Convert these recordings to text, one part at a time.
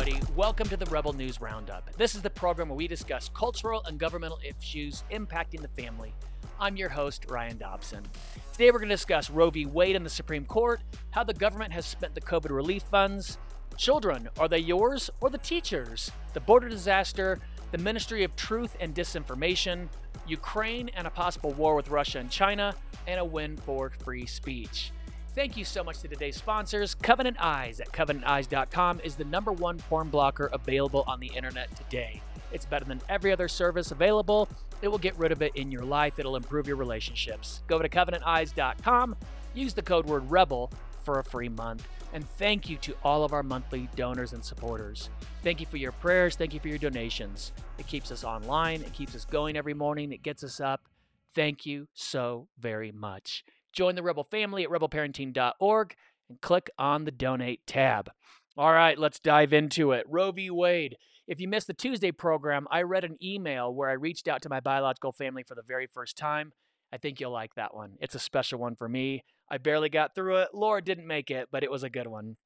everybody. Welcome to the Rebel News Roundup. This is the program where we discuss cultural and governmental issues impacting the family. I'm your host, Ryan Dobson. Today we're going to discuss Roe v. Wade in the Supreme Court, how the government has spent the COVID relief funds, children, are they yours or the teachers, the border disaster, the Ministry of Truth and Disinformation, Ukraine and a possible war with Russia and China, and a win for free speech. Thank you so much to today's sponsors. Covenant Eyes at covenanteyes.com is the number one porn blocker available on the internet today. It's better than every other service available. It will get rid of it in your life, it'll improve your relationships. Go to covenanteyes.com, use the code word REBEL for a free month. And thank you to all of our monthly donors and supporters. Thank you for your prayers. Thank you for your donations. It keeps us online, it keeps us going every morning, it gets us up. Thank you so very much. Join the Rebel family at rebelparenting.org and click on the donate tab. All right, let's dive into it. Roe v. Wade. If you missed the Tuesday program, I read an email where I reached out to my biological family for the very first time. I think you'll like that one. It's a special one for me. I barely got through it. Laura didn't make it, but it was a good one.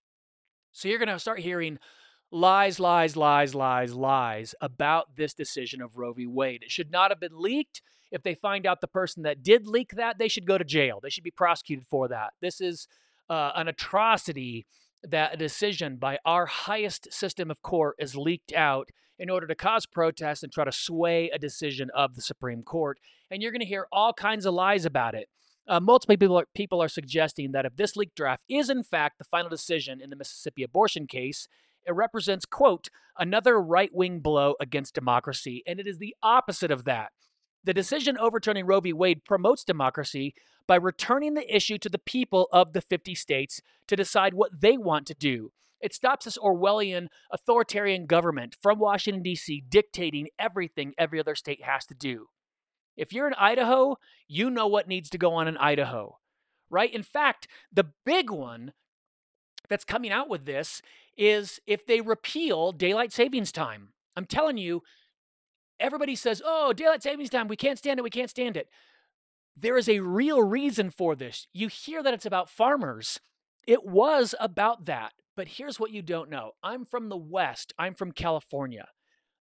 So you're going to start hearing lies, lies, lies, lies, lies about this decision of Roe v. Wade. It should not have been leaked. If they find out the person that did leak that, they should go to jail. They should be prosecuted for that. This is uh, an atrocity that a decision by our highest system of court is leaked out in order to cause protests and try to sway a decision of the Supreme Court. And you're going to hear all kinds of lies about it. Uh, multiple people are, people are suggesting that if this leaked draft is in fact the final decision in the Mississippi abortion case, it represents, quote, another right wing blow against democracy. And it is the opposite of that. The decision overturning Roe v. Wade promotes democracy by returning the issue to the people of the 50 states to decide what they want to do. It stops this Orwellian authoritarian government from Washington, D.C., dictating everything every other state has to do. If you're in Idaho, you know what needs to go on in Idaho, right? In fact, the big one that's coming out with this is if they repeal daylight savings time. I'm telling you, everybody says, oh, daylight savings time, we can't stand it, we can't stand it. There is a real reason for this. You hear that it's about farmers. It was about that. But here's what you don't know I'm from the West, I'm from California.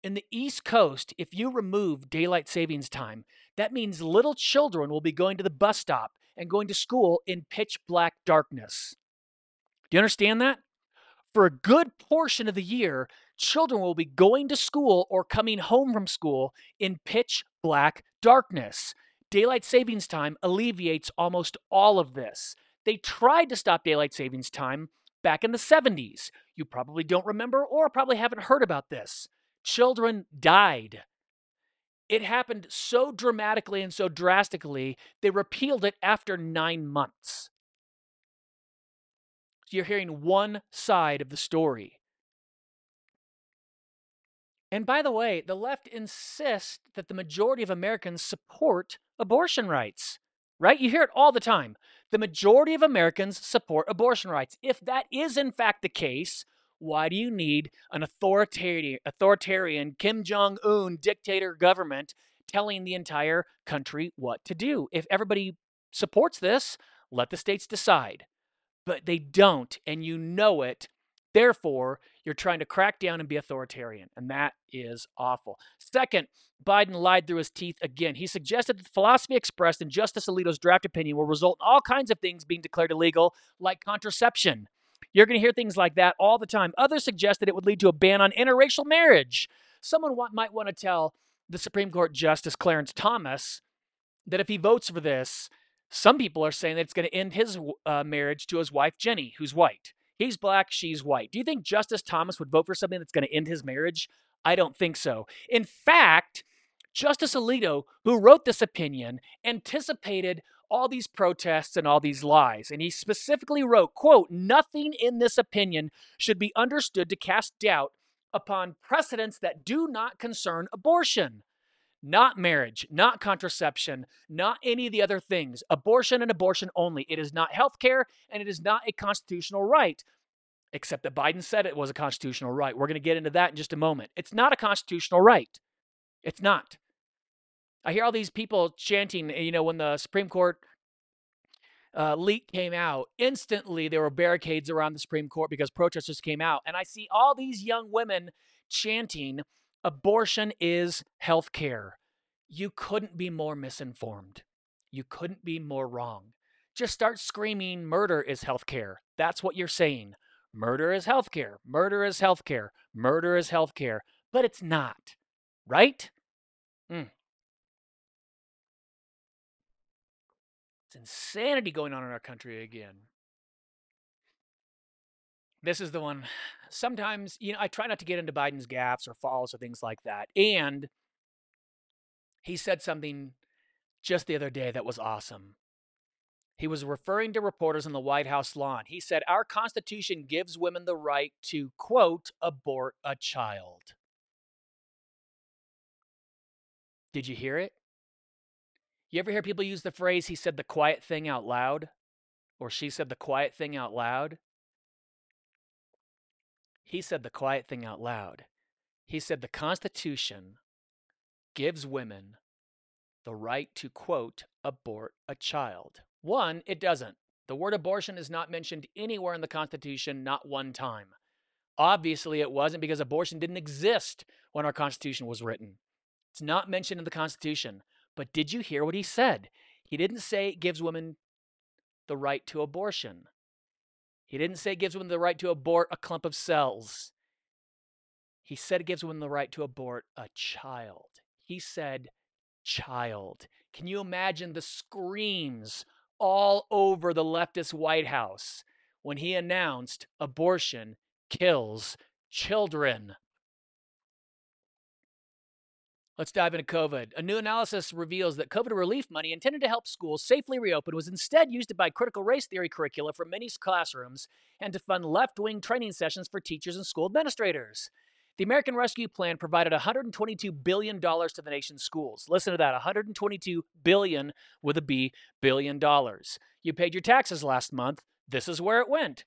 In the East Coast, if you remove daylight savings time, that means little children will be going to the bus stop and going to school in pitch black darkness. Do you understand that? For a good portion of the year, children will be going to school or coming home from school in pitch black darkness. Daylight savings time alleviates almost all of this. They tried to stop daylight savings time back in the 70s. You probably don't remember or probably haven't heard about this. Children died. It happened so dramatically and so drastically, they repealed it after nine months. You're hearing one side of the story. And by the way, the left insists that the majority of Americans support abortion rights, right? You hear it all the time. The majority of Americans support abortion rights. If that is in fact the case, why do you need an authoritarian, authoritarian Kim Jong un dictator government telling the entire country what to do? If everybody supports this, let the states decide. But they don't, and you know it. Therefore, you're trying to crack down and be authoritarian, and that is awful. Second, Biden lied through his teeth again. He suggested that the philosophy expressed in Justice Alito's draft opinion will result in all kinds of things being declared illegal, like contraception. You're going to hear things like that all the time. Others suggested it would lead to a ban on interracial marriage. Someone want, might want to tell the Supreme Court Justice Clarence Thomas that if he votes for this, some people are saying that it's going to end his uh, marriage to his wife, Ginni, who's white. He's black, she's white. Do you think Justice Thomas would vote for something that's going to end his marriage? I don't think so. In fact, Justice Alito, who wrote this opinion, anticipated all these protests and all these lies. And he specifically wrote, quote, nothing in this opinion should be understood to cast doubt upon precedents that do not concern abortion. Not marriage, not contraception, not any of the other things. Abortion and abortion only. It is not health care and it is not a constitutional right, except that Biden said it was a constitutional right. We're going to get into that in just a moment. It's not a constitutional right. It's not. I hear all these people chanting, you know, when the Supreme Court uh, leak came out, instantly there were barricades around the Supreme Court because protesters came out. And I see all these young women chanting, abortion is health care. You couldn't be more misinformed. You couldn't be more wrong. Just start screaming, murder is health care. That's what you're saying. Murder is health care. Murder is health care. Murder is health care. But it's not, right? Mm. It's insanity going on in our country again. This is the one. Sometimes, you know, I try not to get into Biden's gaffes or falls or things like that. And he said something just the other day that was awesome. He was referring to reporters on the White House lawn. He said, Our Constitution gives women the right to, quote, abort a child. Did you hear it? You ever hear people use the phrase, he said the quiet thing out loud? Or she said the quiet thing out loud? He said the quiet thing out loud. He said the Constitution gives women the right to, quote, abort a child. One, it doesn't. The word abortion is not mentioned anywhere in the Constitution, not one time. Obviously, it wasn't because abortion didn't exist when our Constitution was written. It's not mentioned in the Constitution. But did you hear what he said? He didn't say it gives women the right to abortion. He didn't say it gives women the right to abort a clump of cells. He said it gives women the right to abort a child. He said child. Can you imagine the screams all over the leftist White House when he announced abortion kills children? Let's dive into COVID. A new analysis reveals that COVID relief money intended to help schools safely reopen was instead used to buy critical race theory curricula for many classrooms and to fund left wing training sessions for teachers and school administrators. The American Rescue Plan provided $122 billion to the nation's schools. Listen to that $122 billion with a B, billion dollars. You paid your taxes last month. This is where it went.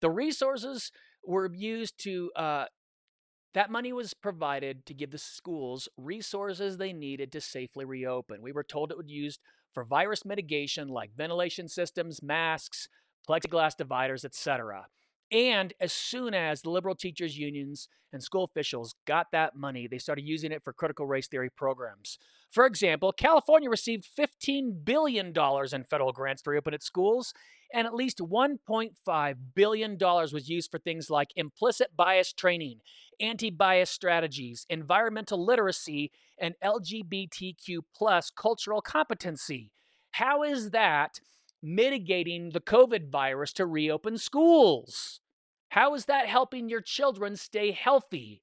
The resources were used to uh, that money was provided to give the schools resources they needed to safely reopen. We were told it would be used for virus mitigation like ventilation systems, masks, plexiglass dividers, etc. And as soon as the liberal teachers unions and school officials got that money, they started using it for critical race theory programs. For example, California received $15 billion in federal grants to reopen its schools, and at least $1.5 billion was used for things like implicit bias training, anti bias strategies, environmental literacy, and LGBTQ plus cultural competency. How is that mitigating the COVID virus to reopen schools? How is that helping your children stay healthy?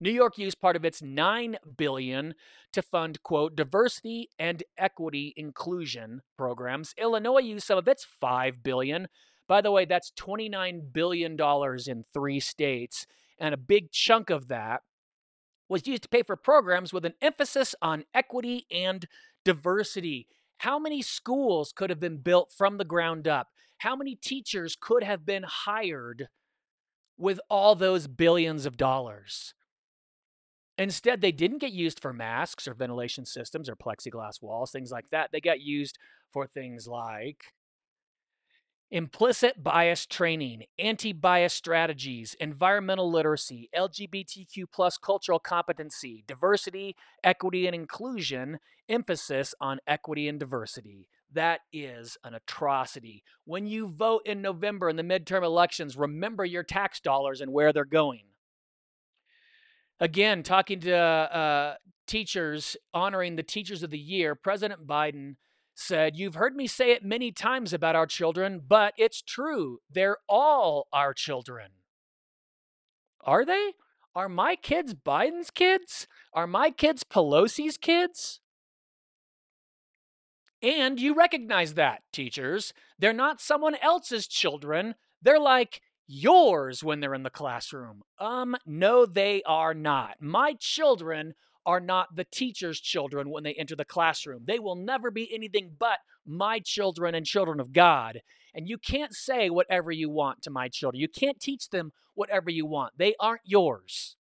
New York used part of its 9 billion to fund quote diversity and equity inclusion programs. Illinois used some of its 5 billion. By the way, that's 29 billion dollars in 3 states, and a big chunk of that was used to pay for programs with an emphasis on equity and diversity. How many schools could have been built from the ground up? How many teachers could have been hired with all those billions of dollars? Instead, they didn't get used for masks or ventilation systems or plexiglass walls, things like that. They got used for things like implicit bias training, anti bias strategies, environmental literacy, LGBTQ plus cultural competency, diversity, equity, and inclusion, emphasis on equity and diversity. That is an atrocity. When you vote in November in the midterm elections, remember your tax dollars and where they're going again, talking to uh, teachers, honoring the teachers of the year, President Biden said, You've heard me say it many times about our children, but it's true. They're all our children. Are they? Are my kids Biden's kids? Are my kids Pelosi's kids? And you recognize that, teachers. They're not someone else's children. They're like yours when they're in the classroom. Um, no, they are not. My children are not the teacher's children when they enter the classroom. They will never be anything but my children and children of God. And you can't say whatever you want to my children. You can't teach them whatever you want. They aren't yours,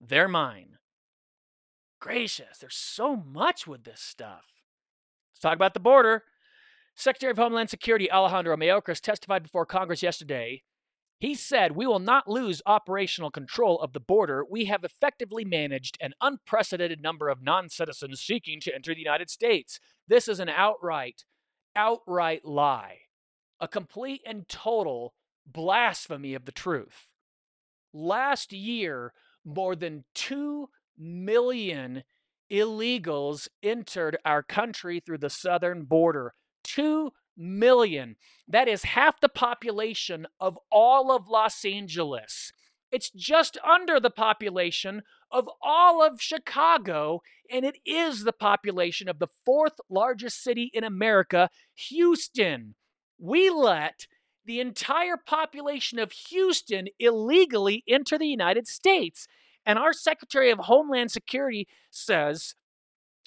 they're mine. Gracious, there's so much with this stuff. Talk about the border. Secretary of Homeland Security Alejandro Mayorkas testified before Congress yesterday. He said, We will not lose operational control of the border. We have effectively managed an unprecedented number of non citizens seeking to enter the United States. This is an outright, outright lie, a complete and total blasphemy of the truth. Last year, more than 2 million illegals entered our country through the southern border. 2 million. That is half the population of all of Los Angeles. It's just under the population of all of Chicago, and it is the population of the fourth largest city in America, Houston. We let the entire population of Houston illegally enter the United States. And our Secretary of Homeland Security says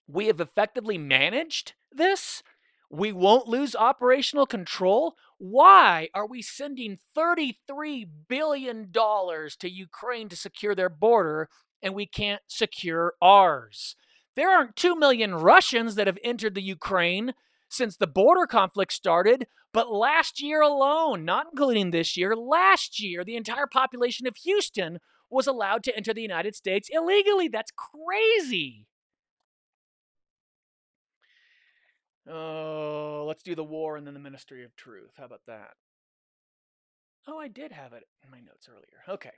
we have effectively managed this. We won't lose operational control. Why are we sending $33 billion to Ukraine to secure their border and we can't secure ours? There aren't 2 million Russians that have entered the Ukraine since the border conflict started, but last year alone, not including this year, last year, the entire population of Houston was allowed to enter the United States illegally. That's crazy. Oh, let's do the war and then the ministry of truth. How about that? Oh, I did have it in my notes earlier. Okay.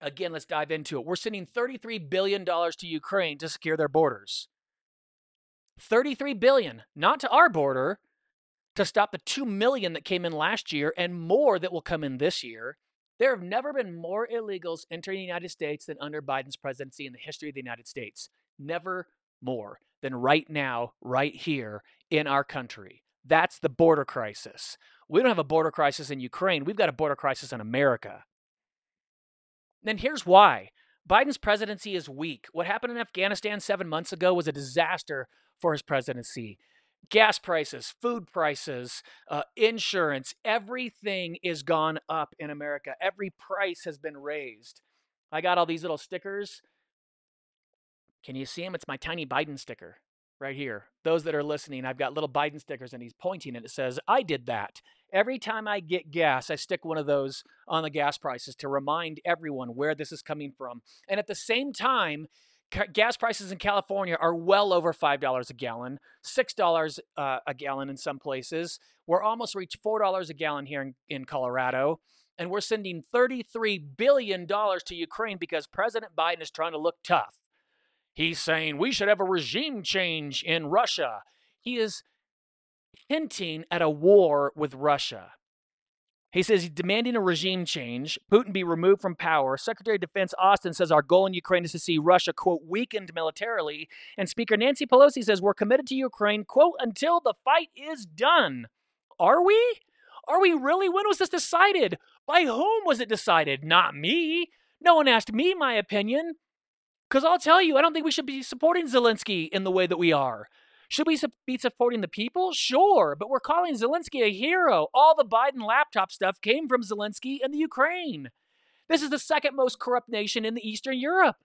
Again, let's dive into it. We're sending $33 billion to Ukraine to secure their borders. 33 billion, not to our border, to stop the 2 million that came in last year and more that will come in this year. There have never been more illegals entering the United States than under Biden's presidency in the history of the United States. Never more than right now, right here in our country. That's the border crisis. We don't have a border crisis in Ukraine. We've got a border crisis in America. Then here's why Biden's presidency is weak. What happened in Afghanistan seven months ago was a disaster for his presidency. Gas prices, food prices, uh, insurance, everything is gone up in America. Every price has been raised. I got all these little stickers. Can you see them? It's my tiny Biden sticker right here. Those that are listening, I've got little Biden stickers and he's pointing and it says, I did that. Every time I get gas, I stick one of those on the gas prices to remind everyone where this is coming from. And at the same time, gas prices in California are well over $5 a gallon, $6 uh, a gallon in some places. We're almost reached $4 a gallon here in, in Colorado. And we're sending $33 billion to Ukraine because President Biden is trying to look tough. He's saying we should have a regime change in Russia. He is hinting at a war with Russia. He says he's demanding a regime change, Putin be removed from power. Secretary of Defense Austin says our goal in Ukraine is to see Russia, quote, weakened militarily. And Speaker Nancy Pelosi says we're committed to Ukraine, quote, until the fight is done. Are we? Are we really? When was this decided? By whom was it decided? Not me. No one asked me my opinion. Because I'll tell you, I don't think we should be supporting Zelensky in the way that we are. Should we be supporting the people? Sure, but we're calling Zelensky a hero. All the Biden laptop stuff came from Zelensky and the Ukraine. This is the second most corrupt nation in the Eastern Europe,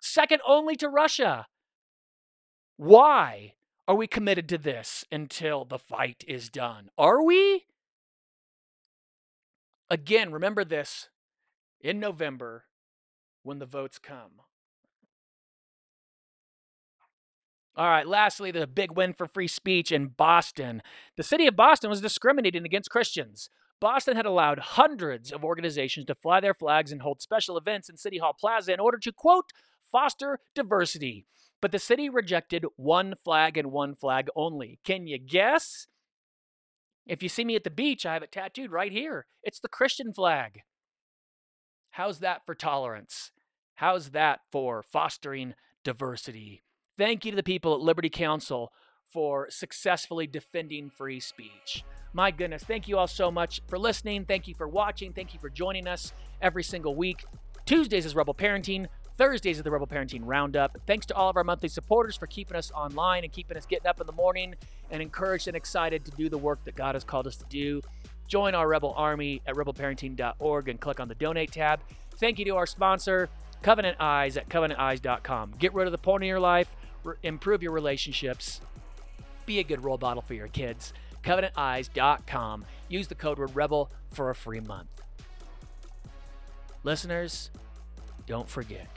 second only to Russia. Why are we committed to this until the fight is done? Are we? Again, remember this in November when the votes come. All right, lastly, the big win for free speech in Boston. The city of Boston was discriminating against Christians. Boston had allowed hundreds of organizations to fly their flags and hold special events in City Hall Plaza in order to, quote, foster diversity. But the city rejected one flag and one flag only. Can you guess? If you see me at the beach, I have it tattooed right here. It's the Christian flag. How's that for tolerance? How's that for fostering diversity? Thank you to the people at Liberty Counsel for successfully defending free speech. My goodness, thank you all so much for listening. Thank you for watching. Thank you for joining us every single week. Tuesdays is Rebel Parenting. Thursdays is the Rebel Parenting Roundup. Thanks to all of our monthly supporters for keeping us online and keeping us getting up in the morning and encouraged and excited to do the work that God has called us to do. Join our Rebel Army at rebelparenting.org and click on the donate tab. Thank you to our sponsor, Covenant Eyes at covenanteyes.com. Get rid of the porn in your life improve your relationships, Be a good role model for your kids. CovenantEyes.com. Use the code word REBEL for a free month. Listeners, don't forget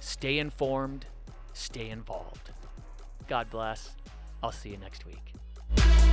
stay informed, stay involved. God bless. I'll see you next week.